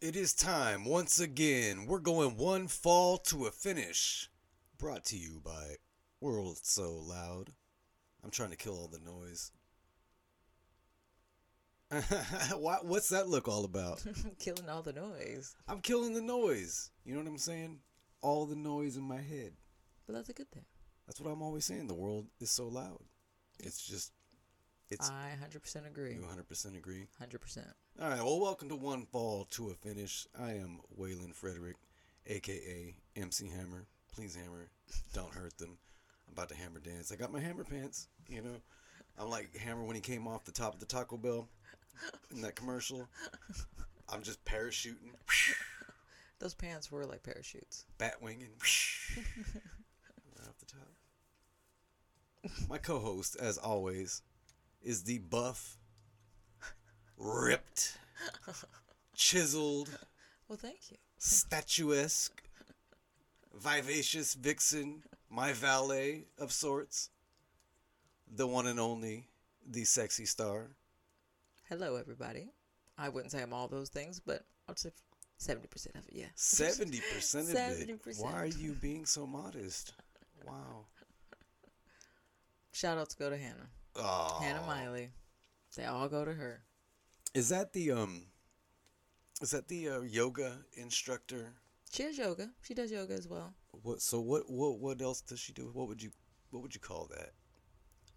It is time once again. We're going one fall to a finish. Brought to you by World So Loud. I'm trying to kill all the noise. What's that look all about? Killing all the noise. I'm killing the noise. You know what I'm saying? All the noise in my head. But that's a good thing. That's what I'm always saying. The world is so loud. It's just, it's. I 100% agree. You 100% agree? 100%. All right. Well, welcome to One Fall to a Finish. I am Waylon Frederick, aka MC Hammer. Please hammer. Don't hurt them. I'm about to hammer dance. I got my hammer pants. You know, I'm like Hammer when he came off the top of the Taco Bell in that commercial. I'm just parachuting, Those pants were like parachutes. bat winging, right off the top. My co-host, as always, is the buff, ripped, chiseled. Well, thank you. statuesque, vivacious vixen, my valet of sorts, the one and only, the sexy star. Hello, everybody. I wouldn't say I'm all those things, but I'll say 70% of it, yeah. 70% of it. 70%. Why are you being so modest? Wow. Shout outs go to Hannah. Oh. Hannah Miley. They all go to her. Is that the um is that the uh, yoga instructor? She has yoga. She does yoga as well. What so what what what else does she do? What would you what would you call that?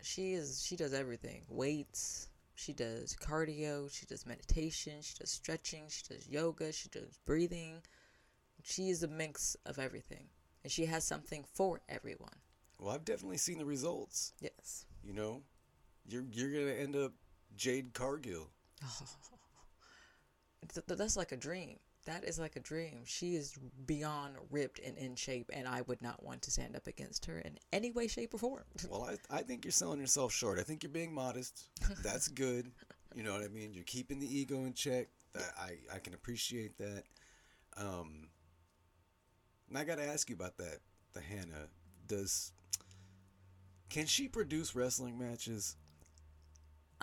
She is she does everything. Weights. She does cardio. She does meditation. She does stretching. She does yoga. She does breathing. She is a mix of everything. And she has something for everyone. Well, I've definitely seen the results. Yes. You know, you're you're gonna end up Jade Cargill. Th- that's like a dream. That is like a dream. She is beyond ripped and in shape, and I would not want to stand up against her in any way, shape, or form. Well, I, I think you're selling yourself short. I think you're being modest. That's good. You know what I mean? You're keeping the ego in check. I, I can appreciate that. Um, and I got to ask you about that. The Hannah does. Can she produce wrestling matches?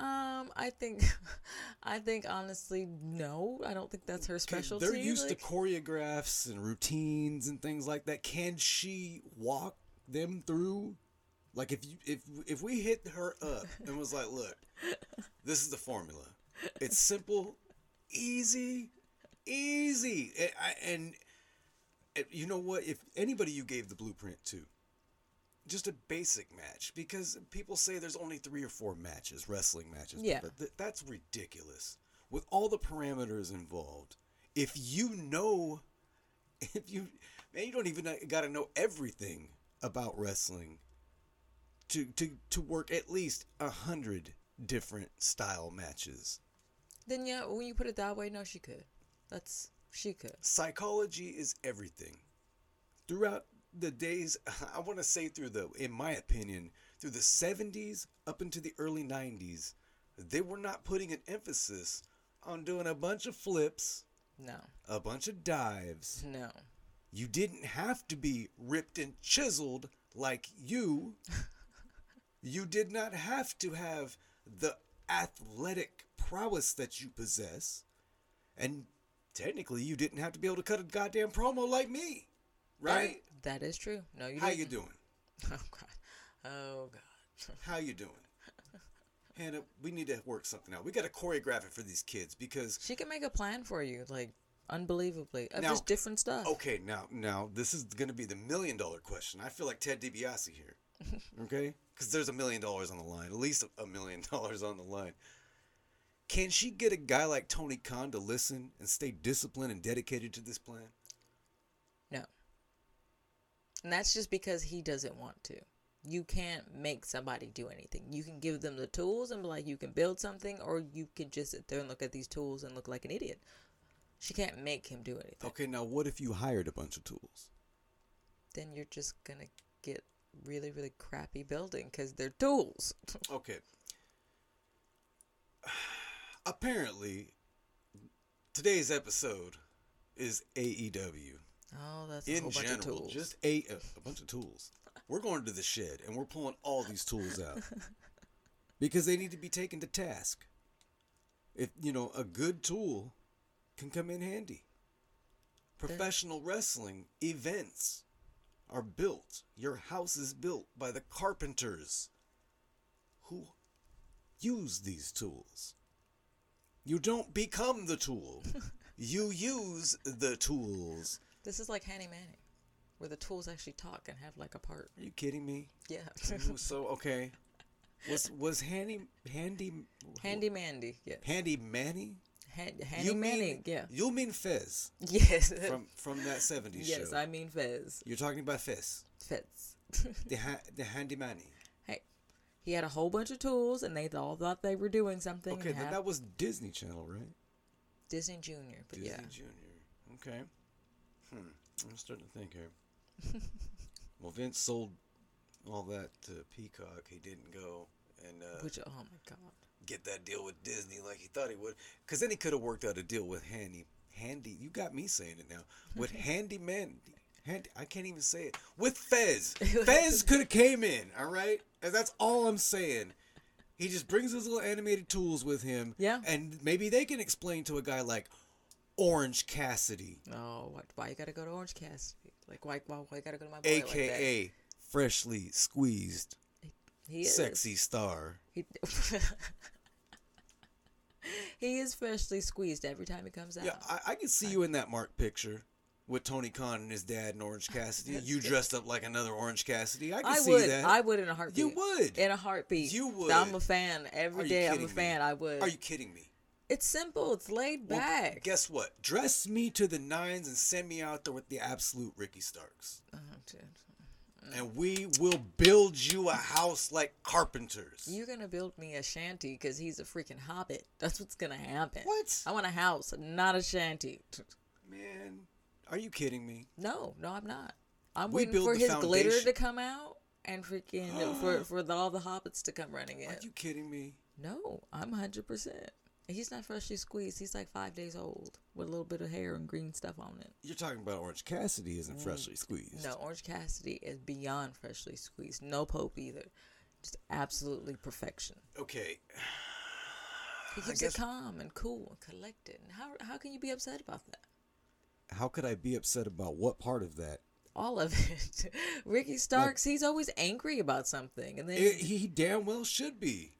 Um, I think, I think honestly, no. I don't think that's her specialty. They're used like- to choreographs and routines and things like that. Can she walk them through? Like if you if if we hit her up and was like, look, this is the formula. It's simple, easy, easy, and, and, and you know what? If anybody you gave the blueprint to, just a basic match, because people say there's only three or four matches, wrestling matches. Yeah. but th- that's ridiculous. With all the parameters involved, if you know, if you man, you don't even got to know everything about wrestling to to to work at least a hundred different style matches. Then yeah, when you put it that way, no, she could. That's she could. Psychology is everything. Throughout the days, I want to say through the, in my opinion, through the 70s up into the early 90s, they were not putting an emphasis on doing a bunch of flips, No, a bunch of dives. no. You didn't have to be ripped and chiseled like you. you did not have to have the athletic prowess that you possess. And technically, you didn't have to be able to cut a goddamn promo like me. Right? That is true. No, you. How didn't. you doing? Oh god. Oh god. How you doing? Hannah, we need to work something out. We got to choreograph it for these kids because She can make a plan for you, like unbelievably, of Now- just different stuff. Okay, now now this is going to be the million dollar question. I feel like Ted DiBiase here. Okay? Cuz there's a million dollars on the line. At least a million dollars on the line. Can she get a guy like Tony Khan to listen and stay disciplined and dedicated to this plan? And that's just because he doesn't want to. You can't make somebody do anything. You can give them the tools and be like, you can build something, or you can just sit there and look at these tools and look like an idiot. She can't make him do anything. Okay, now what if you hired a bunch of tools? Then you're just gonna get really, really crappy building because they're tools. Okay. Apparently, today's episode is AEW. Oh, that's a in bunch general, of tools. just a, a bunch of tools. We're going to the shed and we're pulling all these tools out because they need to be taken to task. If you know a good tool can come in handy. Professional wrestling events are built. Your house is built by the carpenters who use these tools. You don't become the tool. you use the tools. This is like Handy Manny, where the tools actually talk and have like a part. Are you kidding me? Yeah. so okay. Was was Handy Handy Handy Mandy, yes. Handy Manny? Han- Handy Manning, yeah. You mean Fez Yes. from from that 70s yes, show. Yes, I mean Fez. You're talking about Fez, Fez. the ha- the Handy Manny. hey, he had a whole bunch of tools, and they all thought they were doing something. Okay, and then have- that was Disney Channel, right? Disney Junior, but Disney yeah. Junior. Okay. Hmm. I'm starting to think here. well, Vince sold all that to Peacock. He didn't go and uh, Which, oh my god. get that deal with Disney like he thought he would. Because then he could have worked out a deal with Handy. Handy, you got me saying it now. With Handy Man. Handy, I can't even say it. With Fez. Fez could have came in, all right? And that's all I'm saying. He just brings his little animated tools with him. Yeah. And maybe they can explain to a guy like Orange Cassidy, Oh, what, why you gotta go to Orange Cassidy? Like, why, why, why you gotta go to my boy like that? aka freshly squeezed He is. sexy star. He, he is freshly squeezed every time he comes out. Yeah, I, I can see you in that Mark picture with Tony Khan and his dad and Orange Cassidy. you dressed up like another Orange Cassidy. I can I see would. that. I would in a heartbeat. You would. In a heartbeat. You would. I'm a fan. Every day I'm a me? fan. I would. Are you kidding me? It's simple. It's laid Well, back. guess what? Dress me to the nines and send me out there with the absolute Ricky Starks. Uh-huh, oh, dude. Mm. And we will build you a house like carpenters. You're gonna build me a shanty because he's a freaking hobbit. That's what's gonna happen. What? I want a house, not a shanty. Man, are you kidding me? No, no, I'm not. I'm We waiting for his glitter to come out and freaking for for the, all the hobbits to come running in. Are you kidding me? No, I'm hundred percent. He's not freshly squeezed. He's like five days old with a little bit of hair and green stuff on it. You're talking about Orange Cassidy isn't freshly squeezed. Mm. No, Orange Cassidy is beyond freshly squeezed. No Pope either. Just absolutely perfection. Okay. He keeps guess- it calm and cool and collected. And how how can you be upset about that? How could I be upset about what part of that? All of it. Ricky Starks, he's always angry about something, and then It, he damn well should be.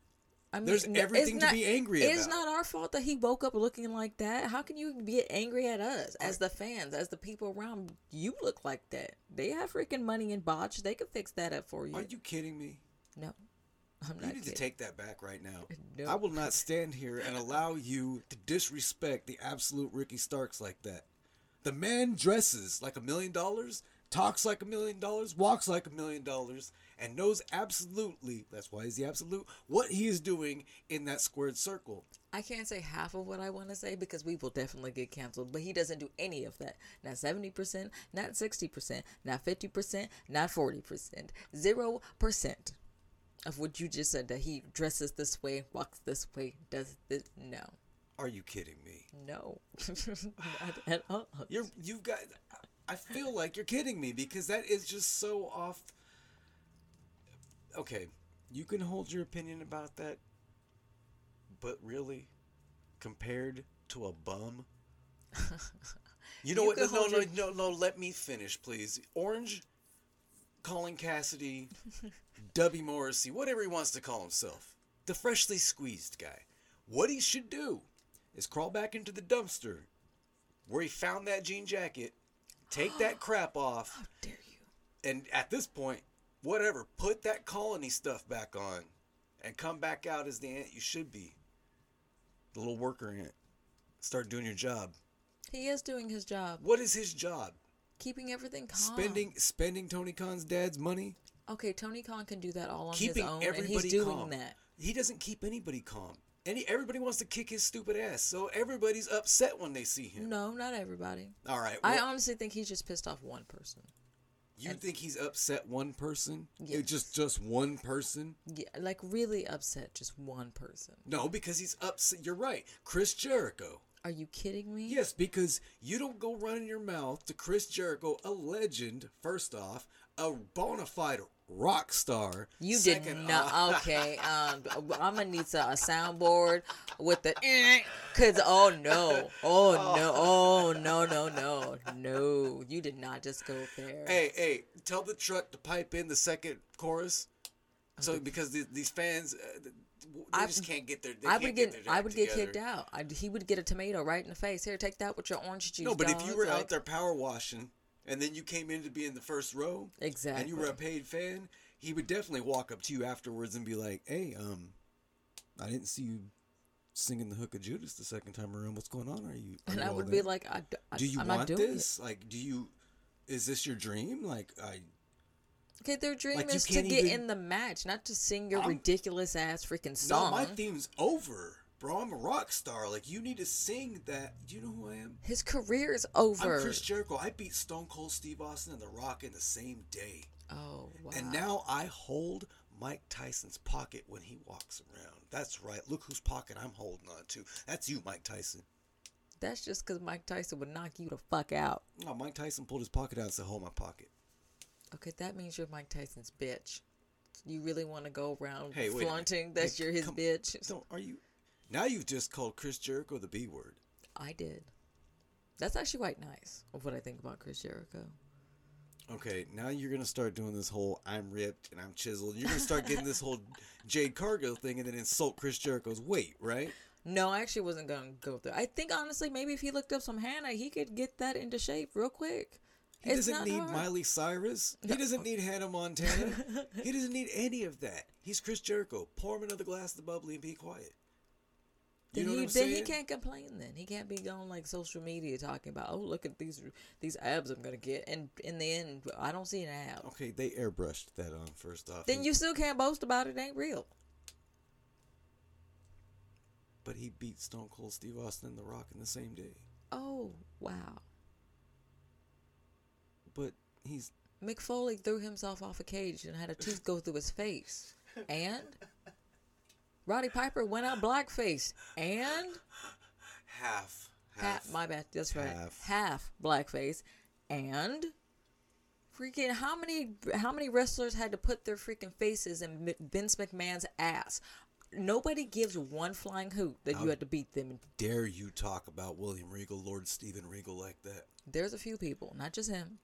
I mean, there's everything to be angry It's not our fault that he woke up looking like that. How can you be angry at us as the fans, as the people around you look like that? They have freaking money in botch. They could fix that up for you. Are you kidding me? no, I'm You not you need to take that back right now. No. I will not stand here and allow you to disrespect the absolute Ricky Starks like that. The man dresses like a million dollars, talks like a million dollars, walks like a million dollars, and knows absolutely, that's why he's the absolute, what he is doing in that squared circle. I can't say half of what I want to say because we will definitely get canceled. But he doesn't do any of that. Not seventy percent, not sixty percent, not fifty percent, not forty percent. Zero percent of what you just said that he dresses this way, walks this way, does this. No, Are you kidding me? no, not at all. You're you've got I feel like you're kidding me because that is just so off Okay, you can hold your opinion about that, but really compared to a bum You know You what? No, no, no, your- no, no, let me finish, please. Orange Colin Cassidy, Dubby Morrissey, whatever he wants to call himself. The freshly squeezed guy. What he should do is crawl back into the dumpster where he found that jean jacket, take that crap off, How dare you? and at this point, whatever, put that colony stuff back on and come back out as the ant you should be. The little worker ant. Start doing your job. He is doing his job, What is his job? keeping everything calm. Spending spending Tony Khan's dad's money? Okay, Tony Khan can do that all on keeping his own, and everybody he's doing calm. that. He doesn't keep anybody calm. Any everybody wants to kick his stupid ass. So everybody's upset when they see him. No, not everybody. All right. I honestly think he's just pissed off one person. You think he's upset one person? Yes. Just just one person? Yeah, like really upset just one person. No, because he's upset. You're right. Chris Jericho. Are you kidding me? Yes, because you don't go running your mouth to Chris Jericho, a legend, first off, a bona fide rock star. You second did not. off- Okay, um, I'm gonna need a, a soundboard with the, cause oh no, oh no, oh no, no, no, no, you did not just go there. Hey, hey, tell the truck to pipe in the second chorus. So because the, these fans, uh, they I- just can't get their. I would get, their I would get kicked out. I, he would get a tomato right in the face. Here, take that with your orange juice. No, but if you were Like, out there power washing, and then you came in to be in the first row, exactly, and you were a paid fan, he would definitely walk up to you afterwards and be like, "Hey, um, I didn't see you singing the hook of Judas the second time around. What's going on? Are you?" are and you I would there?" be like, I, I, "Do you I'm not want doing this? Like, do you? Is this your dream? Like, I." Okay, their dream Like, is to get even- in the match, not to sing your I'm- ridiculous ass freaking song. No, my theme's over, bro. I'm a rock star. Like, you need to sing that. Do you know who I am? His career is over. I'm Chris Jericho. I beat Stone Cold Steve Austin and The Rock in the same day. oh wow! And now I hold Mike Tyson's pocket when he walks around. That's right. Look whose pocket I'm holding on to. That's you, Mike Tyson. that's just because Mike Tyson would knock you the fuck out. No, Mike Tyson pulled his pocket out and said, "Hold my pocket." Okay, that means you're Mike Tyson's bitch. You really want to go around Hey, wait flaunting that Hey, you're his come- bitch? So are you? Now you've just called Chris Jericho the B word. I did. That's actually quite nice of what I think about Chris Jericho. Okay, now you're gonna start doing this whole "I'm ripped and I'm chiseled." You're gonna start getting this whole Jade Cargo thing and then insult Chris Jericho's weight, right? No, I actually wasn't gonna go through. I think honestly, maybe if he looked up some Hannah, uh, he could get that into shape real quick. He It's doesn't need hard. Miley Cyrus. He doesn't need Hannah Montana. he doesn't need any of that. He's Chris Jericho. Pour him another glass of the bubbly and be quiet. You Then, know he, then he can't complain. Then he can't be on like social media talking about, oh look at these these abs I'm gonna get, and in the end, I don't see an ab. Okay, they airbrushed that on first off. Then you still can't boast about it. it ain't real. But he beat Stone Cold Steve Austin and The Rock in the same day. Oh wow. But he's Mick Foley threw himself off a cage and had a tooth go through his face. And Roddy Piper went out blackface. And half. half, my bad, that's right. Half. Half blackface. And freaking how many how many wrestlers had to put their freaking faces in Vince McMahon's ass? Nobody gives one flying hoot that you had to beat them. Dare you talk about William Regal, Lord Steven Regal, like that? There's a few people, not just him.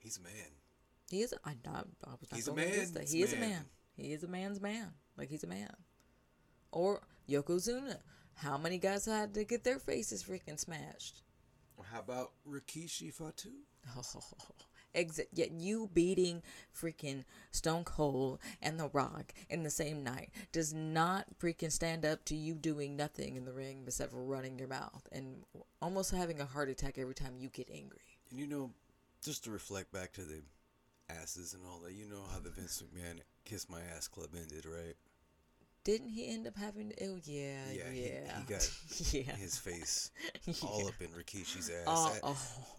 He's a man. He is. I, I, I was not He's a man. against man's that. He is a man. man. He is a man's man. Like he's a man. Or Yokozuna. How many guys had to get their faces freaking smashed? How about Rikishi Fatu? Oh, exa- yet you beating freaking Stone Cold and The Rock in the same night does not freaking stand up to you doing nothing in the ring except for running your mouth and almost having a heart attack every time you get angry. And you know, just to reflect back to the asses and all that, you know how the Vince McMahon Kiss My Ass Club ended, right? Didn't he end up having? Oh yeah, Yeah, yeah, he- he got yeah. His face all up in Rikishi's ass. Oh, I- oh.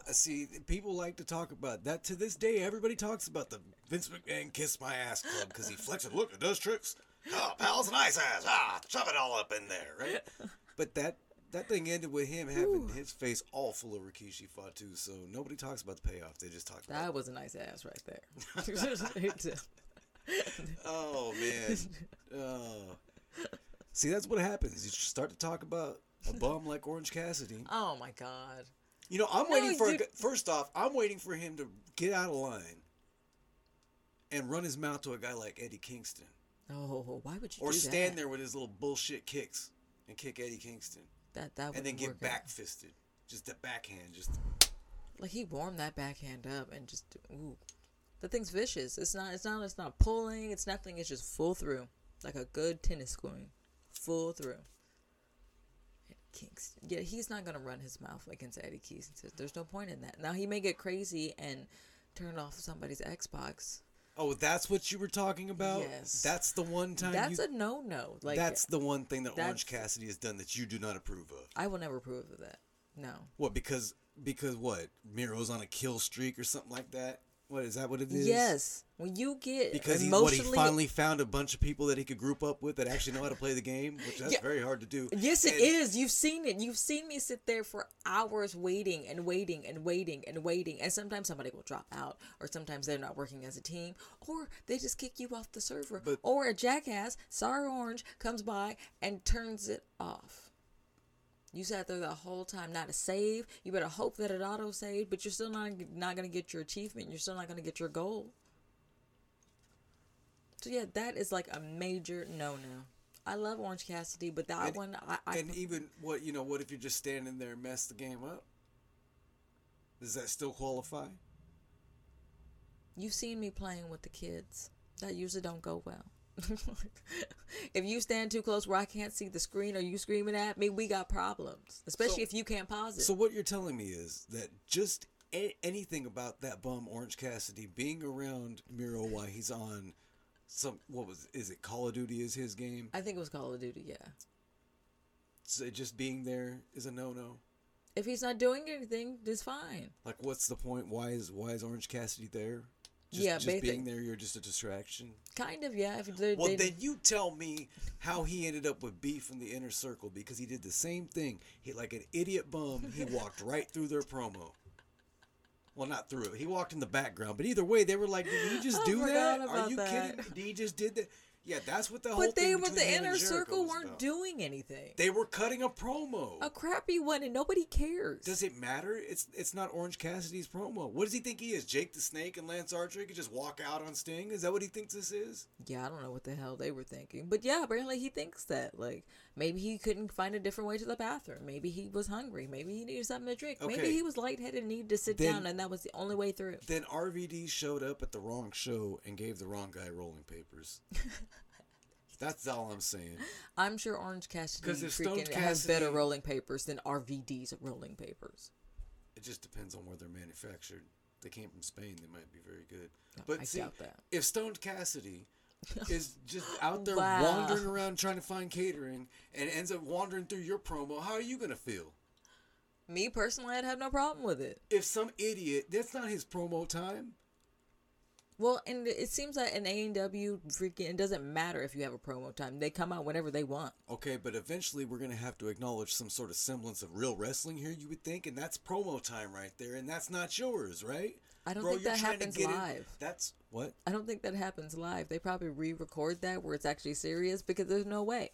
Uh, See, people like to talk about that. To this day, everybody talks about the Vince McMahon Kiss My Ass Club because he flexes. Look, it does tricks. Oh, pals, nice ass. Ah, shove it all up in there, right? But that that thing ended with him having his face all full of Rikishi Fatu. So nobody talks about the payoff. They just talk about. That was a nice ass right there. Oh man. Oh. See, that's what happens. You start to talk about a bum like Orange Cassidy. oh my god. You know, I'm No, waiting for. A, first off, I'm waiting for him to get out of line and run his mouth to a guy like Eddie Kingston, Oh, why would you or stand that? there with his little bullshit kicks and kick Eddie Kingston, That that and then get back fisted, just the backhand, just Like he warmed that backhand up and just ooh, the thing's vicious. It's not. It's not. It's not pulling. It's nothing. It's just full through, like a good tennis swing, full through. Kingston. Yeah, he's not gonna run his mouth like against Eddie Kingston. There's no point in that. Now he may get crazy and turn off somebody's Xbox. oh, that's what you were talking about. Yes. that's the one time. That's you, a no no. Like that's the one thing that Orange Cassidy has done that you do not approve of. I will never approve of that. No. What? Because because what? Miro's on a kill streak or something like that. What is that? What it is? Yes. When you get Because he, what, he finally found a bunch of people that he could group up with that actually know how to play the game, which that's Yeah. very hard to do. Yes, it And- is. You've seen it. You've seen me sit there for hours waiting and waiting and waiting and waiting. And sometimes somebody will drop out, or sometimes they're not working as a team, or they just kick you off the server, But- or a jackass, sorry orange, comes by and turns it off. You sat there the whole time, not a save. You better hope that it auto saved, but you're still not not gonna get your achievement. You're still not gonna get your goal. So yeah, that is like a major no no. I love Orange Cassidy, but that And- one I, I and even what you know, what if you're just standing there and mess the game up? Does that still qualify? You've seen me playing with the kids. That usually don't go well. if you stand too close where I can't see the screen or you screaming at me, we got problems. Especially So- if you can't pause it. So what you're telling me is that just a- anything about that bum Orange Cassidy being around Miro while he's on some what was is it Call of Duty is his game? I think it was Call of Duty, yeah. So just being there is a no no. If he's not doing anything, it's fine. Like what's the point? Why is why is Orange Cassidy there? Just, Yeah, just being there, you're just a distraction. Kind of, yeah. If Well, then you tell me how he ended up with beef in the inner circle because he did the same thing. He like an idiot bum. He walked right through their promo. Well, not through it. He walked in the background. But either way, they were like, "Did he just I do that? Are you that. kidding? He just did that." Yeah, that's what the whole thing. but they were the inner circle weren't about. doing anything. They were cutting a promo. a crappy one, and nobody cares. Does it matter? It's it's not Orange Cassidy's promo. What does he think he is? Jake the Snake and Lance Archer? Could just walk out on Sting? Is that what he thinks this is? yeah, I don't know what the hell they were thinking, but yeah, apparently he thinks that. Like maybe he couldn't find a different way to the bathroom. Maybe he was hungry. Maybe he needed something to drink. Okay. Maybe he was lightheaded and needed to sit Then- down, and that was the only way through. Then RVD showed up at the wrong show and gave the wrong guy rolling papers. That's all I'm saying. I'm sure Orange Cassidy 'Cause if Stone freaking has better rolling papers than RVD's rolling papers. It just depends on where they're manufactured. They came from Spain, they might be very good. No, But I see, doubt that. if Stoned Cassidy is just out there Wow. wandering around trying to find catering and ends up wandering through your promo, how are you gonna feel? Me personally, I'd have no problem with it. If some idiot, that's not his promo time. Well, and it seems like an AEW, freaking, it doesn't matter if you have a promo time. They come out whenever they want. Okay, but eventually we're gonna have to acknowledge some sort of semblance of real wrestling here, you would think, and that's promo time right there, and that's not yours, right? I don't Bro, think that happens get in- live. That's what? I don't think that happens live. They probably re-record that where it's actually serious because there's no way.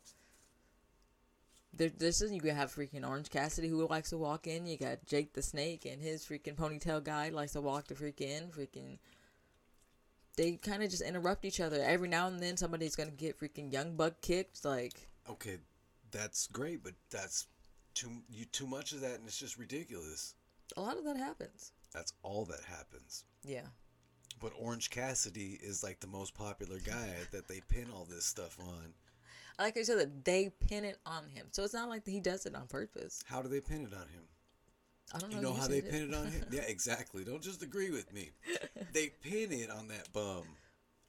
There, this is you could have freaking Orange Cassidy who likes to walk in. You got Jake the Snake and his freaking ponytail guy likes to walk the freak in. Freaking, they kind of just interrupt each other every now and then. Somebody's gonna get freaking Young Buck kicked. Like Okay, that's great, but that's too you too much of that, and it's just ridiculous. a lot of that happens. That's all that happens. Yeah. But Orange Cassidy is like the most popular guy that they pin all this stuff on. I like I said, that they pin it on him, so it's not like he does it on purpose. How do they pin it on him? I don't know. You know how they said pin it on him? Yeah, exactly. Don't just agree with me. They pin it on that bum,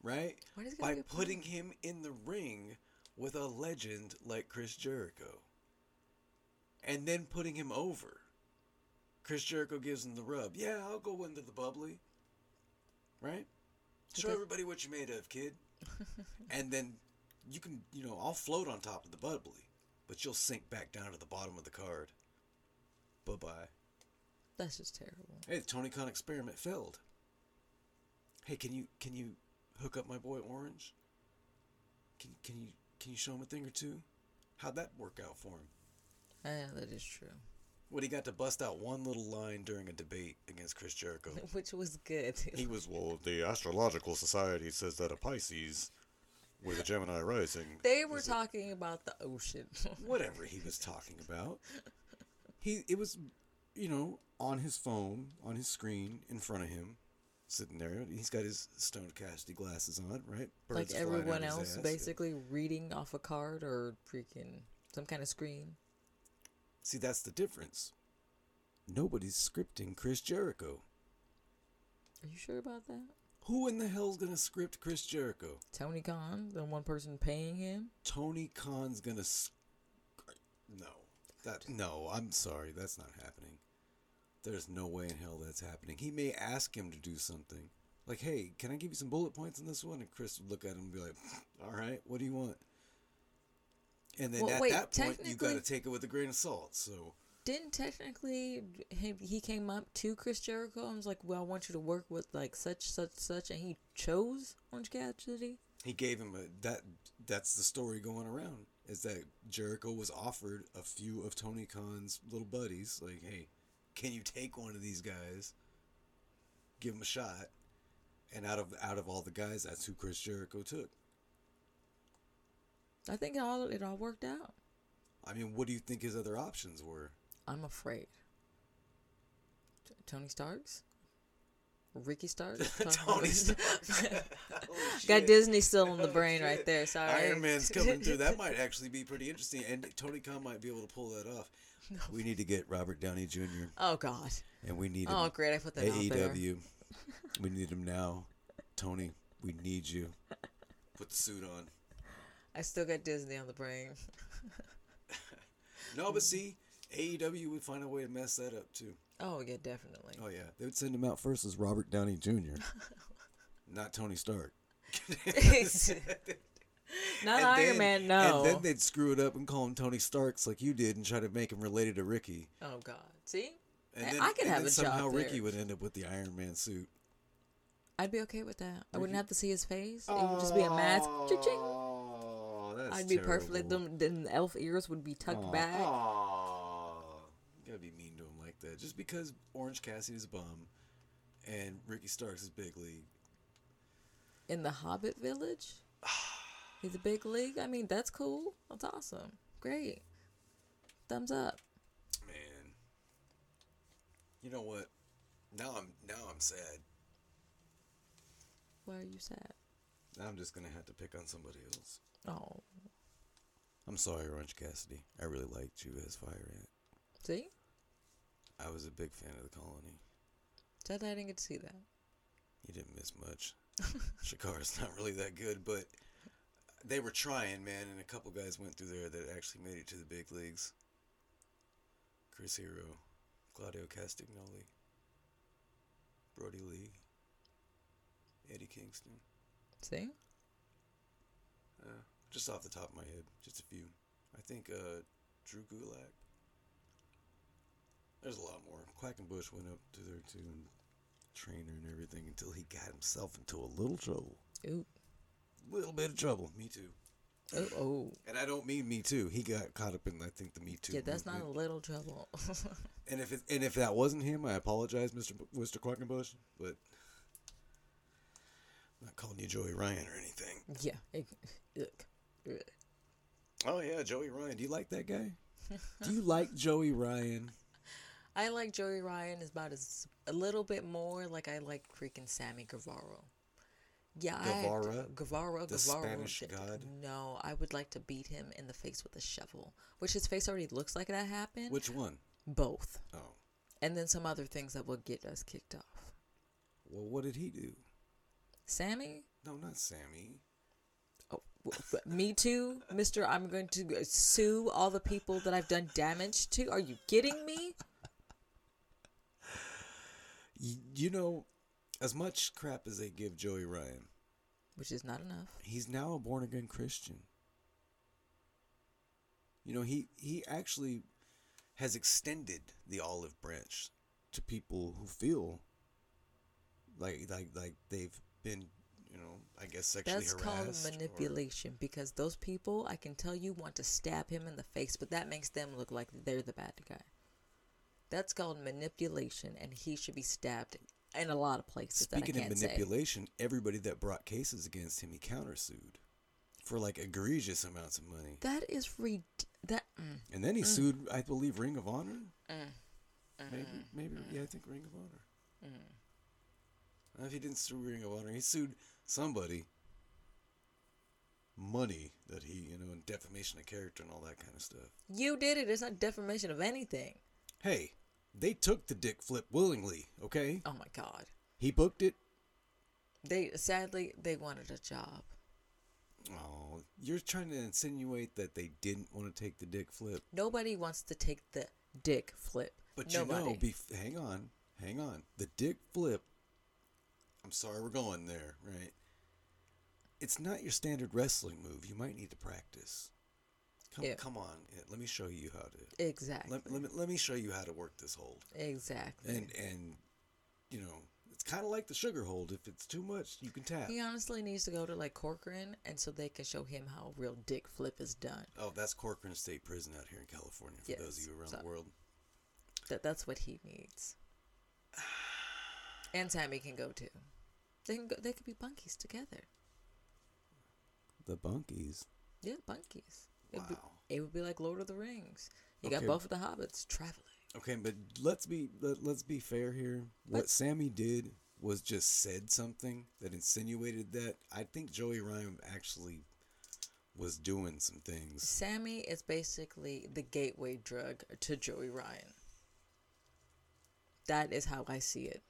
right? Why does it gotta By putting him in the ring with a legend like Chris Jericho. And then putting him over. Chris Jericho gives him the rub. Yeah, I'll go into the bubbly. Right? Show Okay. everybody what you're made of, kid. and then you can, you know, I'll float on top of the bubbly, but you'll sink back down to the bottom of the card. Bye bye. That's just terrible. Hey, the Tony Khan experiment failed. Hey, can you can you hook up my boy Orange? Can can you can you show him a thing or two? How'd that work out for him? Yeah, that is true. What he got to bust out one little line during a debate against Chris Jericho. Which was good. He was well. The astrological society says that a Pisces with a Gemini rising. They were is a- talking about the ocean. whatever he was talking about. He it was, you know, on his phone, on his screen, in front of him, sitting there. He's got his Stone Cassidy glasses on, right? like Birds flying everyone else, basically reading off a card or freaking some kind of screen. See, that's the difference. Nobody's scripting Chris Jericho. Are you sure about that? Who in the hell's gonna script Chris Jericho? Tony Khan, the one person paying him. Tony Khan's gonna. s no, that no. I'm sorry, that's not happening. There's no way in hell that's happening. He may ask him to do something, like, "Hey, can I give you some bullet points on this one?" And Chris would look at him and be like, "All right, what do you want?" And then Well, at that that point, you got gotta take it with a grain of salt. So Didn't technically he, he came up to Chris Jericho and was like, "Well, I want you to work with like such such such," and he chose Orange Cassidy. he gave him a that. That's the story going around. is that Jericho was offered a few of Tony Khan's little buddies, like, hey, can you take one of these guys? Give him a shot. And out of out of all the guys, that's who Chris Jericho took. I think it all it all worked out. I mean, what do you think his other options were? I'm afraid. T- Tony Starks, Ricky Starks, Tony Starks. Got Disney still in the brain right there. Sorry, Iron Man's coming through. That might actually be pretty interesting, and Tony Khan might be able to pull that off. We need to get Robert Downey Jr. oh God. and we need oh, him. Oh great, I put that. AEW. we need him now. Tony, we need you. Put the suit on. I still got Disney on the brain. No, but see, AEW would find a way to mess that up too. Oh yeah, definitely. Oh yeah, they would send him out first as Robert Downey Jr., not Tony Stark. Not And Iron then- Man, no. And then they'd screw it up and call him Tony Starks like you did, and try to make him related to Ricky. oh God, see, And I- then, I could have then a somehow job Ricky there. would end up with the Iron Man suit. I'd be okay with that. I wouldn't have to see his face. It would just be a mask. Cha-ching. Oh, that's I'd be perfectly. terrible. Them, them elf ears would be tucked Aw. back. Aw. You gotta be mean to him like that. Just because Orange Cassidy is a bum and Ricky Starks is big league. in the Hobbit village. He's a big league. I mean, that's cool. That's awesome. Great. Thumbs up. Man. You know what? Now I'm now I'm sad. Why are you sad? Now I'm just gonna have to pick on somebody else. Oh, I'm sorry, Orange Cassidy. I really liked you as Fire Ant. see, I was a big fan of the colony. sadly I didn't get to see that. You didn't miss much. Chikara's not really that good, but they were trying, man, and a couple guys went through there that actually made it to the big leagues. Chris Hero, Claudio Castagnoli, Brodie Lee, Eddie Kingston. See, Uh, just off the top of my head, just a few. I think uh, Drew Gulak. There's a lot more. Quackenbush went up to there too and trainer and everything until he got himself into a little trouble. ooh, Little bit of trouble. Me too. oh, oh. And I don't mean me too. He got caught up in I think the Me Too. Yeah, that's not a little trouble. And if it, and if that wasn't him, I apologize, Mister Mister Quackenbush. But I'm not calling you Joey Ryan or anything. yeah. It, look. Oh yeah, Joey Ryan. Do you like that guy? Do you like Joey Ryan? I like Joey Ryan is about as a little bit more like I like freaking Sammy Guevara. Yeah, I Guevara? Guevara, The Guevara. Spanish d- d- god? No, I would like to beat him in the face with a shovel, which his face already looks like that happened. Which one? Both, Oh, and then some other things that will get us kicked off. well, what did he do? Sammy, No, not Sammy. oh, me too, Mister. I'm going to uh, sue all the people that I've done damage to. Are you kidding me? You know, as much crap as they give Joey Ryan, Which is not enough. he's now a born again Christian. You know, he he actually has extended the olive branch to people who feel like like like they've been, you know, I guess sexually That's called harassed. or- manipulation because those people, I can tell you, want to stab him in the face, but that makes them look like they're the bad guy. That's called manipulation, and he should be stabbed in a lot of places. that I Speaking of can't say. manipulation, everybody that brought cases against him, he countersued for like egregious amounts of money. that is red. That mm, And then he sued, I believe, Ring of Honor. mm, Maybe, maybe, yeah, I think Ring of Honor. Know if he didn't sue Ring of Honor, he sued somebody. Money that he, you know, and defamation of character and all that kind of stuff. you did it. It's not defamation of anything. Hey, they took the dick flip willingly. Okay, Oh my god. he booked it. They sadly they wanted a job. Oh, you're trying to insinuate that they didn't want to take the dick flip. Nobody wants to take the dick flip. But Nobody. you know, bef- hang on, hang on. The dick flip. I'm sorry, we're going there, right? It's not your standard wrestling move. You might need to practice. Come, Yeah. come on. Eh, let me show you how to. exactly. Let, let me let me show you how to work this hold. exactly. And and you know, it's kind of like the sugar hold. If it's too much, you can tap. He honestly needs to go to like Corcoran, and so they can show him how real dick flip is done. Oh, that's Corcoran State Prison out here in California. For those of you around so- the world, That that's what he needs. And Sammy can go too. They can go. They could be bunkies together. the bunkies. Yeah, bunkies. It'd be, it would be like Lord of the Rings. You got both of the hobbits traveling. Okay, but let's be let, let's be fair here. What But- Sammy did was just said something that insinuated that. I think Joey Ryan actually was doing some things. Sammy is basically the gateway drug to Joey Ryan. That is how I see it.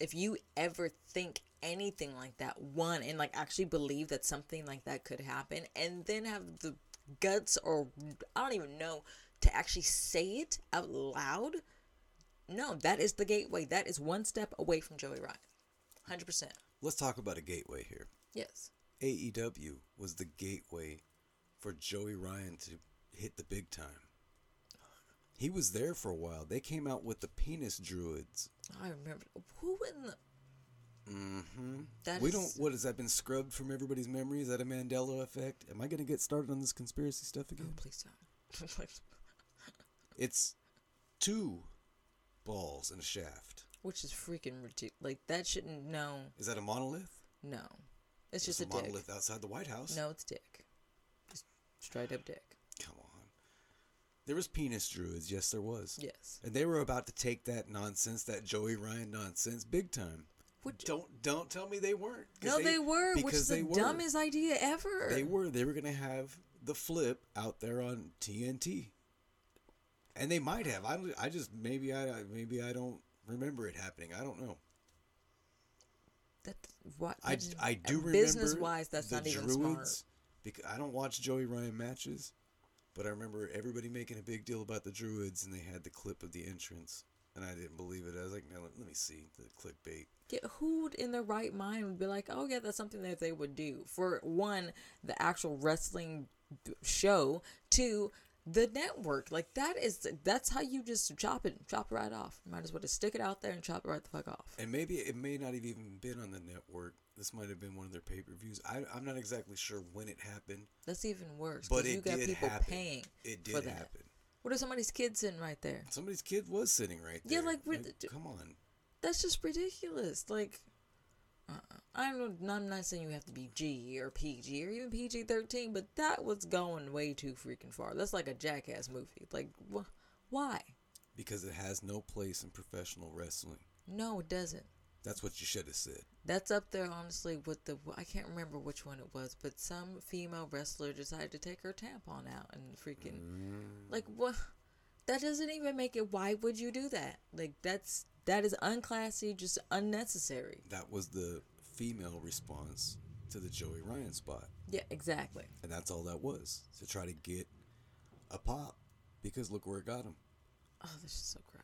If you ever think anything like that, one, and like actually believe that something like that could happen, and then have the guts or I don't even know to actually say it out loud, no, that is the gateway. That is one step away from Joey Ryan. 100%. Let's talk about a gateway here. Yes. AEW was the gateway for Joey Ryan to hit the big time. He was there for a while. They came out with the penis druids. I remember. Who in the. Mm-hmm. That we is- don't. What has that been scrubbed from everybody's memory? Is that a Mandela effect? Am I going to get started on this conspiracy stuff Oh, again? please don't. It's two balls and a shaft. Which is freaking ridiculous. Like that shouldn't. No, Is that a monolith? no. It's just It's a, a dick. monolith outside the White House. No, it's dick. Just straight up dick. Come on. There was penis druids. Yes, there was. Yes. And they were about to take that nonsense, that Joey Ryan nonsense, big time. Which, Don't don't tell me they weren't. no, they, were. Which is the were. dumbest idea ever. They were. They were gonna have the flip out there on TNT, and they might have. I I just maybe I maybe I don't remember it happening. I don't know. That what? I, I do remember Business wise, that's the not even smart. Because I don't watch Joey Ryan matches, but I remember everybody making a big deal about the Druids, and they had the clip of the entrance, and I didn't believe it. I was like, no, let, let me see the clickbait. Get who in their right mind would be like, oh yeah, that's something that they would do for one, the actual wrestling show, two, the network. Like that is that's how you just chop it, chop it right off. Might as well just stick it out there and chop it right the fuck off. And maybe it may not have even been on the network. This might have been one of their pay per views. I'm not exactly sure when it happened, That's even worse. But it you got did people happen. paying it for did that. happen. What if somebody's kid sitting right there? Somebody's kid was sitting right there. Yeah, there. like, we're- come on. That's just ridiculous. Like, uh-uh. I don't. I'm not saying you have to be G or PG or even PG thirteen, but that was going way too freaking far. That's like a jackass movie. Like, wh- why? Because it has no place in professional wrestling. No, it doesn't. That's what you should have said. That's up there, honestly, with the. I can't remember which one it was, but some female wrestler decided to take her tampon out and freaking. Mm. Like, what? That doesn't even make it. Why would you do that? Like, that's. That is unclassy, just unnecessary. That was the female response to the Joey Ryan spot. Yeah, exactly. And that's all that was to try to get a pop because look where it got him. Oh, this is so gross.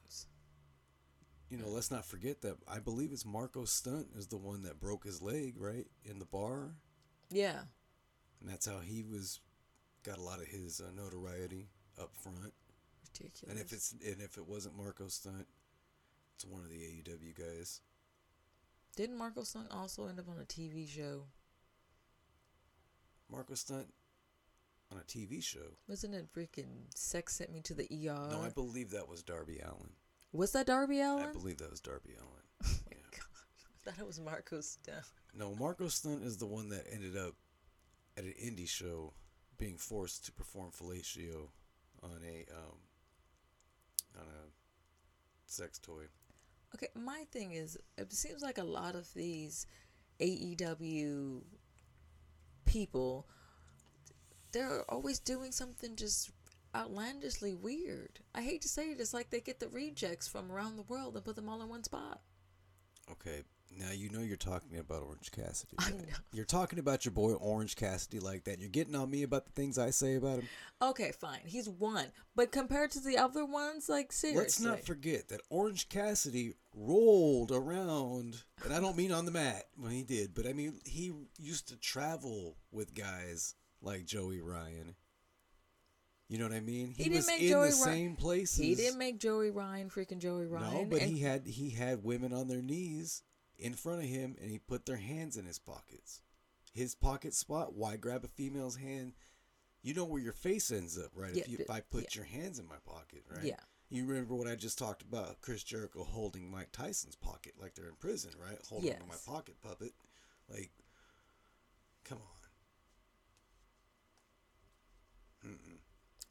You know, let's not forget that I believe it's Marko Stunt is the one that broke his leg, right? In the bar. Yeah. And that's how he was got a lot of his uh, notoriety up front. Ridiculous. And if it's and if it wasn't Marko Stunt, it's one of the AEW guys. Didn't Marko Stunt also end up on a TV show? Marko Stunt on a TV show. Wasn't it freaking Sex Sent Me to the ER? no, I believe that was Darby Allin. Was that Darby Allin? I believe that was Darby Allin. Yeah. I thought it was Marko Stunt. No, Marko Stunt is the one that ended up at an indie show being forced to perform fellatio on a um on a sex toy. Okay, my thing is, it seems like a lot of these AEW people, they're always doing something just outlandishly weird. I hate to say it, it's like they get the rejects from around the world and put them all in one spot. Okay, now you know you're talking about Orange Cassidy. Right? You're talking about your boy Orange Cassidy like that. You're getting on me about the things I say about him. Okay, fine, he's one, but compared to the other ones, like seriously, Let's not forget that Orange Cassidy rolled around, and I don't mean on the mat when he did, but I mean he used to travel with guys like Joey Ryan. You know what I mean? He didn't was make in Joey the Ry- same places. He didn't make Joey Ryan freaking Joey Ryan. No, but and- he had he had women on their knees in front of him, and he put their hands in his pockets. His pocket spot. Why grab a female's hand? You know where your face ends up, right? Yeah, if you, if I put yeah. your hands in my pocket, right? Yeah. You remember what I just talked about? Chris Jericho holding Mike Tyson's pocket like they're in prison, right? Holding onto my pocket puppet. Like, come on.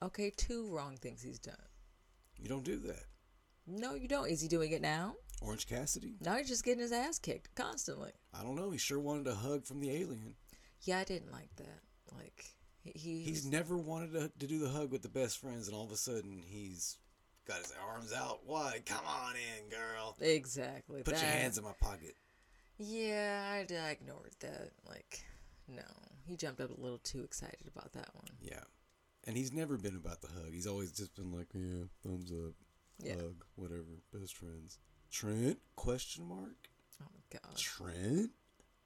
Okay, two wrong things he's done. You don't do that. No, you don't. Is he doing it now? Orange Cassidy? Now he's just getting his ass kicked constantly. I don't know. He sure wanted a hug from the alien. Yeah, I didn't like that. Like he, he He's never wanted to, to do the hug with the best friends, and all of a sudden he's got his arms out wide. Come on in, girl. exactly. Put your hands in my pocket. Yeah, I, I ignored that. Like, no, he jumped up a little too excited about that one. Yeah. And he's never been about the hug. He's always just been like, yeah, thumbs up, Yeah. hug, whatever, best friends. Trent? Question mark. Oh my god. Trent?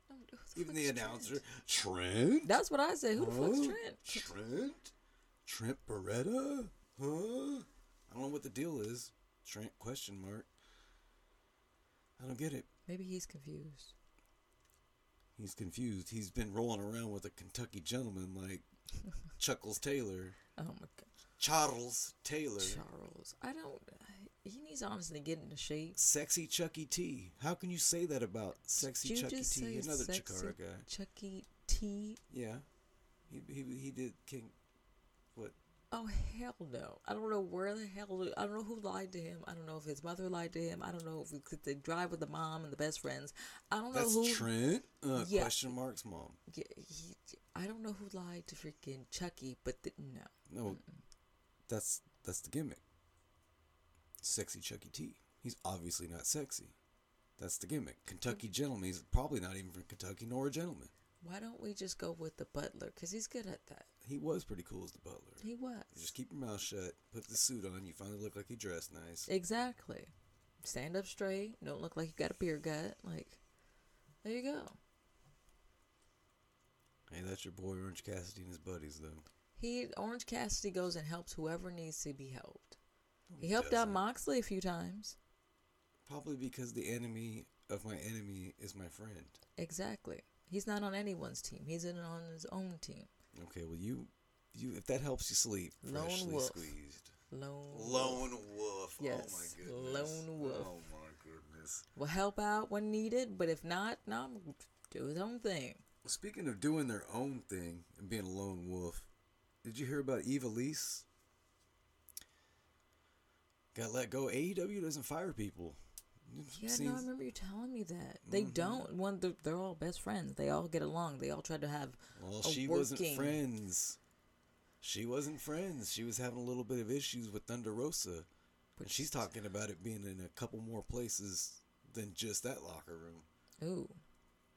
The Even the announcer. Trent? Trent? That's what I say. Who the fuck's Trent? Trent? Trent Beretta? Huh? I don't know what the deal is. Trent question mark. I don't get it. Maybe he's confused. He's confused. He's been rolling around with a Kentucky gentleman like Chuckles Taylor. Oh my god. Charles Taylor. Charles. I don't. He needs to honestly get into shape. Sexy Chucky T. How can you say that about Sexy Chucky T? Another sexy Chikara guy. Chucky T. Yeah. He, he, he did King. Oh hell no! I don't know where the hell. I don't know who lied to him. I don't know if his mother lied to him. I don't know if he- they drive with the mom and the best friends. I don't know That's who. Trent? Uh, Yeah. Question marks, mom. Yeah, he, I don't know who lied to freaking Chucky, but the, no. No, that's that's the gimmick. Sexy Chucky T. He's obviously not sexy. That's the gimmick. Kentucky gentleman. He's probably not even from Kentucky nor a gentleman. Why don't we just go with the butler? Cause he's good at that. He was pretty cool as the butler. He was Just keep your mouth shut. Put the suit on. You finally look like you dressed nice. exactly. Stand up straight. Don't look like you got a beer gut. Like, there you go. Hey, that's your boy Orange Cassidy and his buddies, though. He Orange Cassidy goes and helps whoever needs to be helped. He he helped out doesn't. Moxley a few times. Probably because the enemy of my enemy is my friend. Exactly. He's not on anyone's team. He's in on his own team. Okay, well you, you if that helps you sleep, Lone freshly wolf. squeezed. Lone. Wolf. Lone wolf. oh Yes, oh, my goodness. lone wolf. Oh my goodness. Will help out when needed, but if not, no, do his own thing. Speaking of doing their own thing and being a lone wolf, did you hear about Ivelisse? Got let go. AEW doesn't fire people. Yeah, no, I remember you telling me that. They mm-hmm. don't. One, they're, they're all best friends. They all get along. They all try to have. Well, a she wasn't working- friends. She wasn't friends. She was having a little bit of issues with Thunder Rosa. And she's talking about it being in a couple more places than just that locker room. Ooh,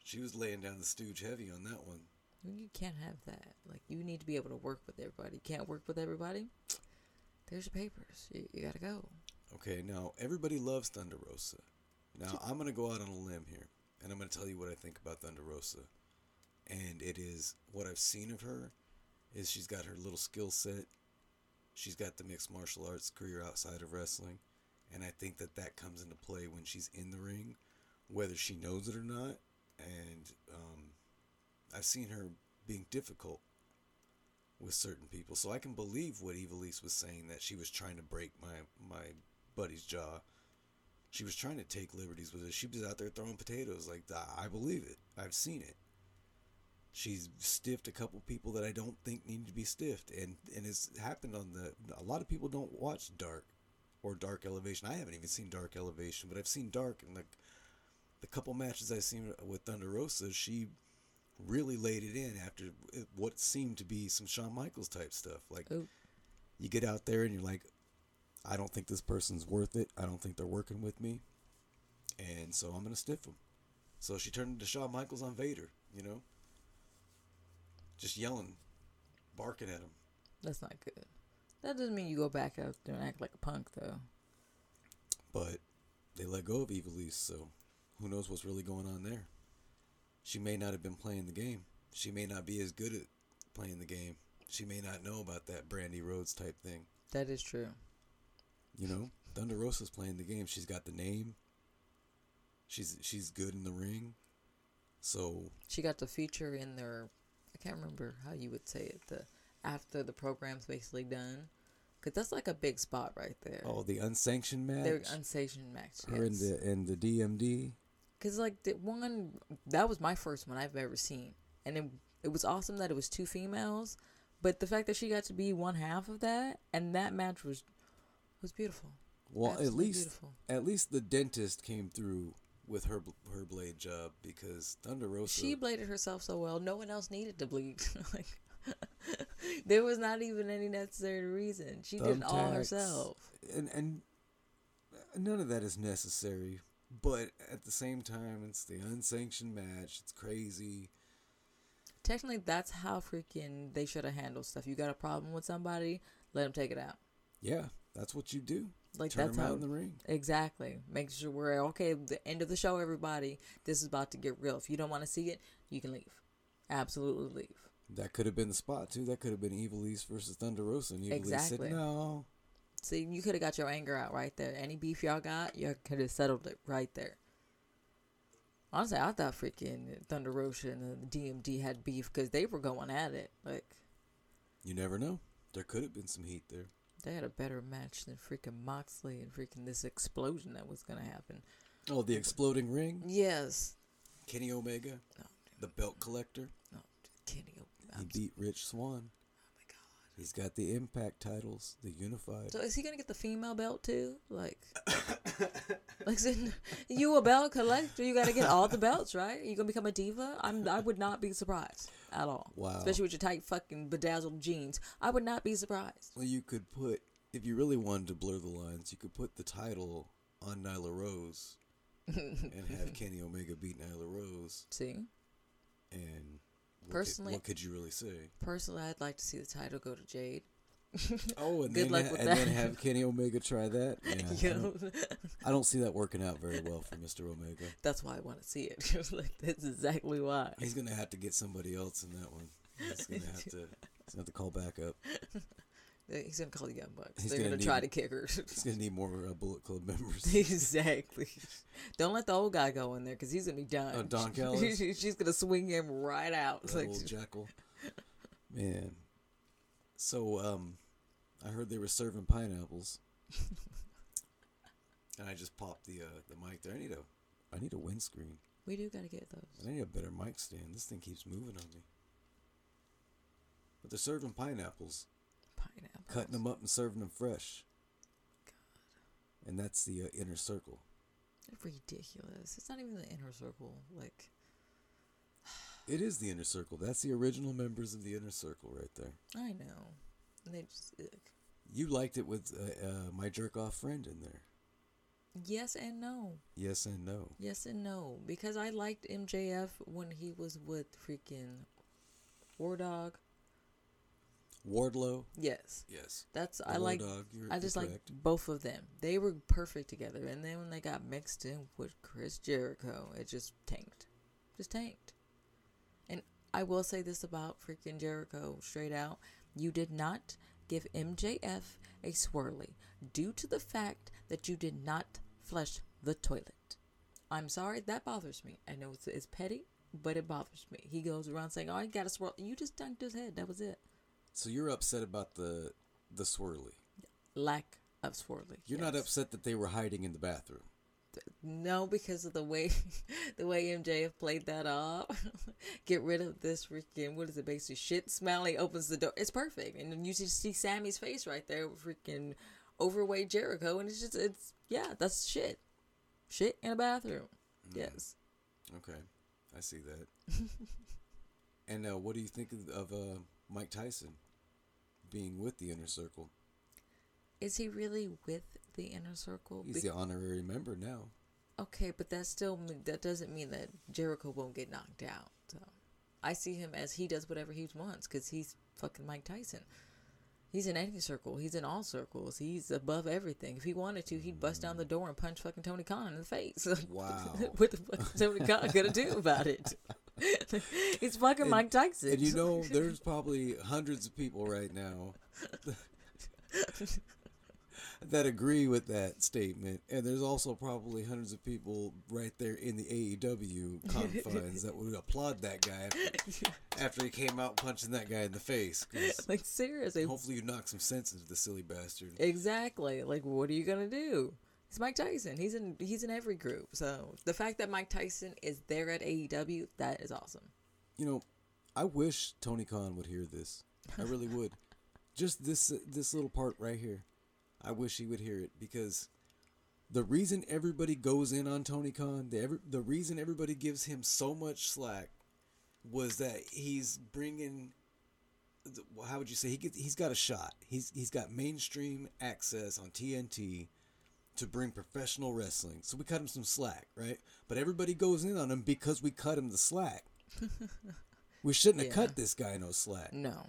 She was laying down the stooge heavy on that one. you can't have that. Like you need to be able to work with everybody. You can't work with everybody. There's your papers. You, you gotta go. Okay, now everybody loves Thunder Rosa. Now I'm gonna go out on a limb here, and I'm gonna tell you what I think about Thunder Rosa. And it is what I've seen of her is she's got her little skill set. She's got the mixed martial arts career outside of wrestling, and I think that that comes into play when she's in the ring, whether she knows it or not. And um, I've seen her being difficult with certain people, so I can believe what Ivelisse was saying that she was trying to break my my buddy's jaw. She was trying to take liberties with it. She was out there throwing potatoes. Like I believe it. I've seen it. She's stiffed a couple people that I don't think need to be stiffed, and and it's happened on the. A lot of people don't watch Dark or Dark Elevation. I haven't even seen Dark Elevation, but I've seen Dark, and the the couple matches I've seen with Thunder Rosa, she really laid it in after what seemed to be some Shawn Michaels type stuff. Like Ooh. you get out there and you're like, I don't think this person's worth it. I don't think they're working with me, and so I'm gonna stiff them. So she turned into Shawn Michaels on Vader, you know, just yelling, barking at him. That's not good. That doesn't mean you go back out there and act like a punk, though. But they let go of Ivelisse, so who knows what's really going on there. She may not have been playing the game. She may not be as good at playing the game She may not know about that Brandi Rhodes type thing. That is true. You know, Thunder Rosa's playing the game. She's got the name. She's she's good in the ring. So She got the feature in their. I can't remember how you would say it. The after the program's basically done, because that's like a big spot right there. oh, the unsanctioned match. Their unsanctioned match. her in the in the DMD. Because like the one that was my first one I've ever seen, and it it was awesome that it was two females, but the fact that she got to be one half of that and that match was was beautiful. Well, at least beautiful. at least the dentist came through with her her blade job because Thunder Rosa. She bladed herself so well, no one else needed to bleed. like there was not even any necessary reason. She did it all herself. and and none of that is necessary. But at the same time, it's the unsanctioned match. It's crazy. Technically, that's how freaking they should have handled stuff. You got a problem with somebody, let them take it out. Yeah, that's what you do. Like Turn that's them out how in the ring. exactly. Make sure we're okay. The end of the show, everybody. This is about to get real. If you don't want to see it, you can leave. Absolutely leave. That could have been the spot too. That could have been Ivelisse versus Thunder Rosa, and Ivelisse Exactly. said no. See, you could have got your anger out right there. Any beef y'all got, you could have settled it right there. Honestly, I thought freaking Thunder Rosa and the DMD had beef because they were going at it. Like You never know. There could have been some heat there. They had a better match than freaking Moxley and freaking this explosion that was gonna happen. Oh, the exploding ring. Yes. Kenny Omega, oh, No, the belt collector. Oh, no, Kenny. Omega. He beat Rich Swann. oh my god. He's got the Impact titles, the Unified. So is he gonna get the female belt too? Like, like you a belt collector? You gotta get all the belts, right? You gonna become a diva? I'm. I would not be surprised at all. Wow. Especially with your tight fucking bedazzled jeans. I would not be surprised. Well, you could put, if you really wanted to blur the lines, you could put the title on Nyla Rose and have Kenny Omega beat Nyla Rose. See, And what Personally- could, what could you really say? personally, I'd like to see the title go to Jade. Oh, and Good then luck with and that. then have Kenny Omega try that. Yeah, I, don't. I don't see that working out very well for Mr. Omega. That's why I want to see it. like that's exactly why. He's gonna have to get somebody else in that one. He's gonna have to. He's gonna have to call back up. He's gonna call the Young Bucks. He's They're gonna gonna, need- try to kick her. He's gonna need more uh, Bullet Club members. exactly. Don't let the old guy go in there because he's gonna be done. Oh, Don Callis? She- she's gonna swing him right out. That Like, old jackal. Man. So, um, I heard they were serving pineapples. and I just popped the uh, the mic there. I need a I need a windscreen. we do gotta get those. And I need a better mic stand. This thing keeps moving on me. But they're serving pineapples, Pineapple. cutting them up and serving them fresh. God. And that's the uh, inner circle. Ridiculous. It's not even the inner circle. Like, It is the inner circle. That's the original members of the inner circle right there. I know. And they just. ugh. You liked it with uh, uh, my jerk off friend in there. Yes and no. Yes and no. Yes and no. Because I liked MJF when he was with freaking War Dog. Wardlow. Yes. Yes. That's The I like. I just like both of them. They were perfect together, and then when they got mixed in with Chris Jericho, it just tanked, just tanked. And I will say this about freaking Jericho, straight out: you did not give MJF a swirly due to the fact that you did not flush the toilet. I'm sorry, that bothers me. I know it's, it's petty, but it bothers me. He goes around saying, "Oh, I got a swirl." You just dunked his head. That was it. So you're upset about the the swirly. Lack of swirly. You're not upset that they were hiding in the bathroom. No, because of the way the way MJF played that off. Get rid of this freaking what is it basically shit. He opens the door. It's perfect, and then you just see Sammy's face right there, with freaking overweight Jericho, and it's just it's yeah, that's shit, shit in a bathroom. Yes, Okay, I see that. and uh, what do you think of, of uh, Mike Tyson being with the inner circle? Is he really with the inner circle? He's Be- the honorary member now. okay, but that still that doesn't mean that Jericho won't get knocked out. So I see him as he does whatever he wants because he's fucking Mike Tyson. He's in any circle. He's in all circles. He's above everything. If he wanted to, he'd bust down the mm. door and punch fucking Tony Khan in the face. Wow. what the fuck is Tony Khan gonna do about it? He's fucking Mike Tyson. And you know, there's probably hundreds of people right now that agree with that statement, and there's also probably hundreds of people right there in the AEW confines that would applaud that guy after, after he came out punching that guy in the face. like seriously, hopefully, you knock some sense into the silly bastard. exactly. Like, what are you gonna do? It's Mike Tyson. He's in. He's in every group. So the fact that Mike Tyson is there at AEW, that is awesome. You know, I wish Tony Khan would hear this. I really would. Just this this little part right here. I wish he would hear it because the reason everybody goes in on Tony Khan, the every, the reason everybody gives him so much slack was that he's bringing how would you say he gets he's got a shot. He's he's got mainstream access on TNT to bring professional wrestling. So we cut him some slack, right? But everybody goes in on him because we cut him the slack. we shouldn't have cut this guy no slack No.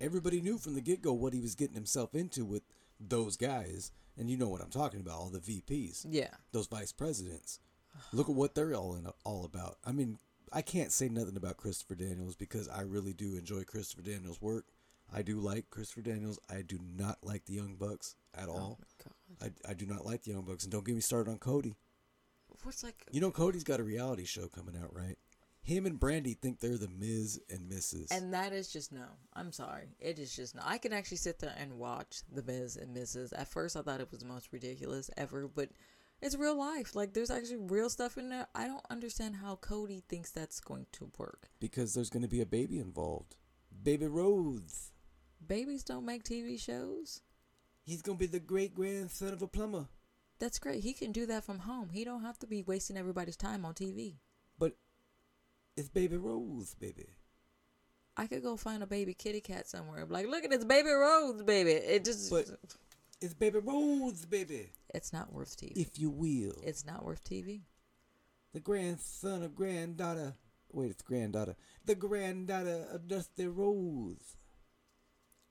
everybody knew from the get go what he was getting himself into with those guys. And you know what I'm talking about, all the VPs, Yeah. those vice presidents. Look at what they're all in, all about. I mean, I can't say nothing about Christopher Daniels because I really do enjoy Christopher Daniels' work. I do like Christopher Daniels. I do not like the Young Bucks at Oh all. my god. I, I do not like the Young Bucks. And don't get me started on Cody. What's like? You know, Cody's got a reality show coming out, right? Him and Brandi think they're the Miz and Mrs. And that is just no. I'm sorry. It is just no. I can actually sit there and watch The Miz and Mrs. At first, I thought it was the most ridiculous ever, but it's real life. Like, there's actually real stuff in there. I don't understand how Cody thinks that's going to work. because there's going to be a baby involved. Baby Rose. Babies don't make TV shows. He's gonna be the great grandson of a plumber. That's great. He can do that from home. He don't have to be wasting everybody's time on TV. It's Baby Rose, baby. I could go find a baby kitty cat somewhere. be Like, look at this baby Rose, baby. It just, But it's Baby Rose, baby. it's not worth TV. If you will. it's not worth TV. the grandson of granddaughter. Wait, it's granddaughter. The granddaughter of Dusty Rhodes.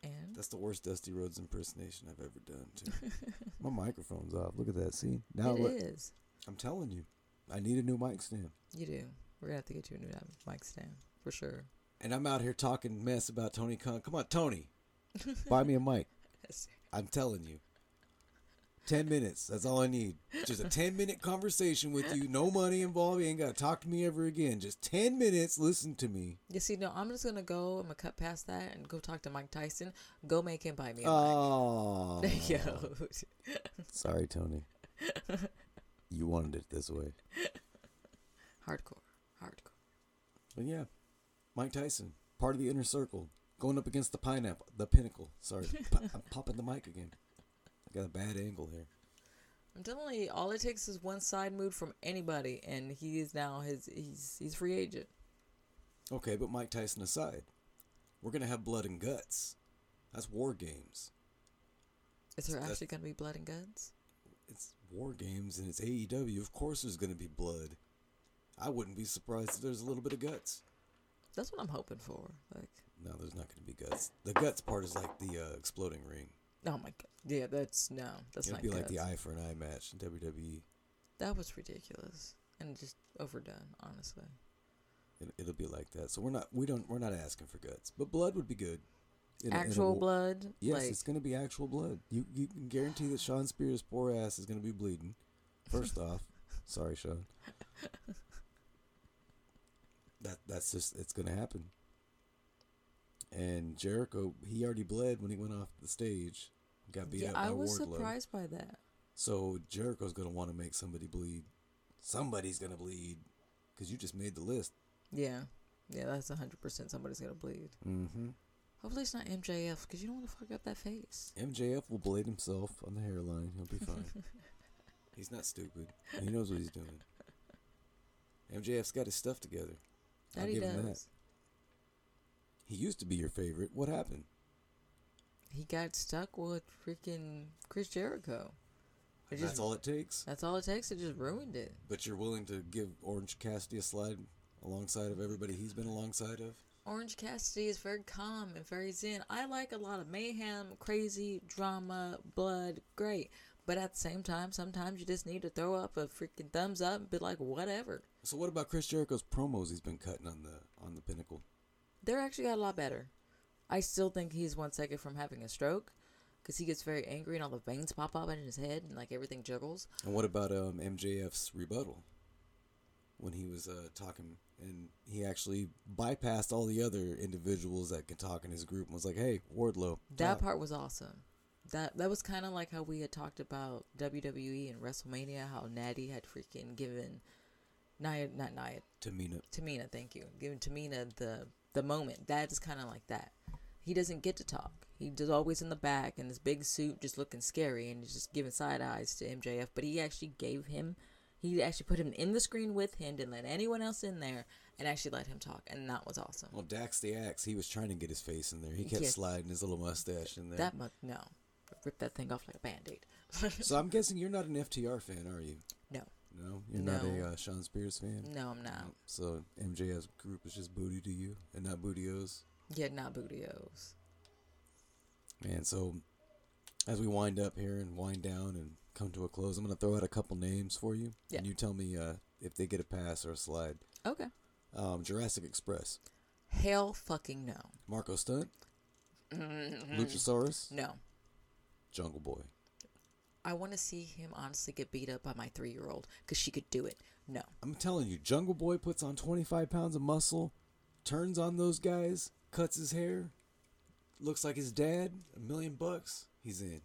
And That's the worst Dusty Rhodes impersonation I've ever done, too. My microphone's off. Look at that. See? Now it look. is. I'm telling you. I need a new mic stand. You do. We're gonna have to get you a new um, mic stand for sure. And I'm out here talking mess about Tony Khan. Come on, Tony. Buy me a mic. I'm telling you. 10 minutes. That's all I need. Just a 10 minute conversation with you. No money involved. You ain't got to talk to me ever again. Just 10 minutes. Listen to me. You see, no, I'm just gonna go. I'm gonna cut past that and go talk to Mike Tyson. Go make him buy me a Oh. mic. Yo, Sorry, Tony. You wanted it this way. hardcore. But yeah, Mike Tyson, part of the inner circle, going up against the pineapple, the pinnacle. Sorry, I'm popping the mic again. I got a bad angle here. I'm telling you, all it takes is one side move from anybody, and he is now his. He's he's free agent. Okay, but Mike Tyson aside, we're gonna have blood and guts. That's war games. Is there That's- actually gonna be blood and guts? It's war games and it's AEW. Of course, there's gonna be blood. I wouldn't be surprised if there's a little bit of guts. That's what I'm hoping for. Like, No, there's not gonna be guts. The guts part is like the uh, exploding ring. oh my god, yeah, that's no, that's not. It'll not be guts. like the eye for an eye match in. WWE. That was ridiculous and just overdone, honestly. It, it'll be like that. So we're not we don't we're not asking for guts, but blood would be good. In a- a Actual blood, Yes, like it's gonna be actual blood. You you can guarantee that Shawn Spears' poor ass is gonna be bleeding. First off, sorry, Shawn. That that's just it's gonna happen. And Jericho, he already bled when he went off the stage. Got beat yeah, up by I was Wardlow. surprised by that. So Jericho's gonna want to make somebody bleed. Somebody's gonna bleed, cause you just made the list. Yeah, yeah, that's hundred percent. Somebody's gonna bleed. Mm-hmm. Hopefully it's not MJF because you don't want to fuck up that face. MJF will blade himself on the hairline. He'll be fine. he's not stupid. He knows what he's doing. MJF's got his stuff together. That he give him that. does. He used to be your favorite. What happened? He got stuck with freaking Chris Jericho. Just- that's all it takes. That's all it takes. It just ruined it. But you're willing to give Orange Cassidy a slide alongside of everybody he's been alongside of. Orange Cassidy is very calm and very zen. I like a lot of mayhem, crazy, drama, blood, great. But at the same time, sometimes you just need to throw up a freaking thumbs up and be like, whatever. So what about Chris Jericho's promos he's been cutting on the on the pinnacle? They're actually got a lot better. I still think he's one second from having a stroke because he gets very angry and all the veins pop up in his head and like everything juggles. And what about um, MJF's rebuttal when he was uh, talking and he actually bypassed all the other individuals that could talk in his group and was like, "Hey, Wardlow." That talk." part was awesome. That that was kind of like how we had talked about WWE and WrestleMania, how Natty had freaking given Nia, not Nia, Tamina. Tamina, thank you, Giving Tamina the the moment. That is kind of like that. He doesn't get to talk. He's always in the back in this big suit, just looking scary, and he's just giving side eyes to MJF. But he actually gave him, he actually put him in the screen with him, didn't let anyone else in there, and actually let him talk, and that was awesome. Well, Dax the Axe, he was trying to get his face in there. He kept Yes. sliding his little mustache in there. That mu no, rip that thing off like a band aid. so I'm guessing you're not an FTR fan, are you? No, No, you're not a uh, Shawn Spears fan. no, I'm not. So MJF's group is just booty to you, and not bootios. Yeah, not bootios. Man, so as we wind up here and wind down and come to a close, I'm going to throw out a couple names for you, Yeah. and you tell me uh, if they get a pass or a slide. Okay. Um, Jurassic Express, Hell fucking no. Marko Stunt, Mm-hmm. Luchasaurus, No. Jungle Boy. I want to see him honestly get beat up by my three year old because she could do it. No. I'm telling you, Jungle Boy puts on 25 pounds of muscle, turns on those guys, cuts his hair, looks like his dad, a million bucks, he's in.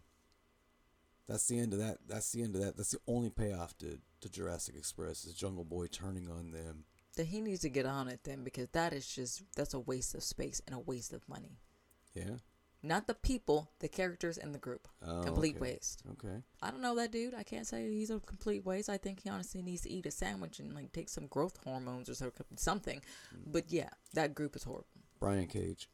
That's the end of that. That's the end of that. That's the only payoff to, to Jurassic Express is Jungle Boy turning on them. Then he needs to get on it then because that is just, that's a waste of space and a waste of money. Yeah. Not the people, the characters, and the group. Oh, complete okay. waste. Okay. I don't know that dude. I can't say he's a complete waste. I think he honestly needs to eat a sandwich and like take some growth hormones or so- something. But yeah, that group is horrible. Brian Cage.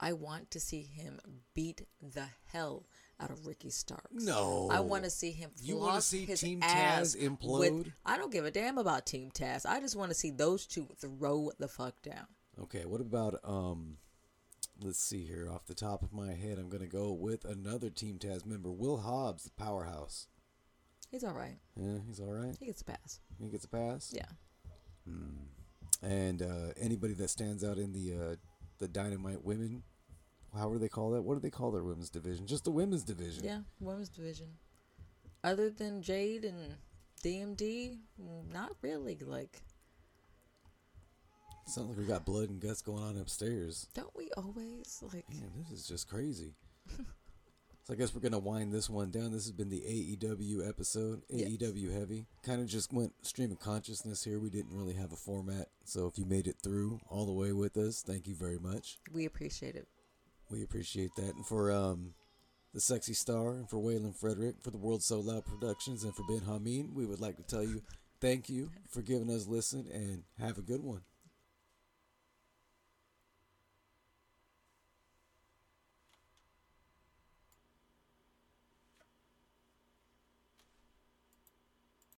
I want to see him beat the hell out of Ricky Starks. No. I want to see him You wanna see his Team Taz implode? With, I don't give a damn about Team Taz. I just want to see those two throw the fuck down. Okay, what about um let's see here off the top of my head I'm going to go with another Team Taz member, Will Hobbs, the powerhouse. He's all right. Yeah, he's all right. He gets a pass. He gets a pass. Yeah. And uh, anybody that stands out in the uh, the Dynamite women, how do they call that? What do they call their women's division? Just the women's division. Yeah. Women's division. Other than Jade and DMD, not really. Like, Sounds like we got blood and guts going on upstairs. don't we always like? Man, this is just crazy. so I guess we're gonna wind this one down. This has been the AEW episode, Yes. AEW heavy. Kind of just went stream of consciousness here. We didn't really have a format, so if you made it through all the way with us, thank you very much. We appreciate it. We appreciate that. And for um, the Sexy Star, and for Waylon Frederick, for the World So Loud Productions, and for Ben Hameen, we would like to tell you thank you for giving us a listen and have a good one.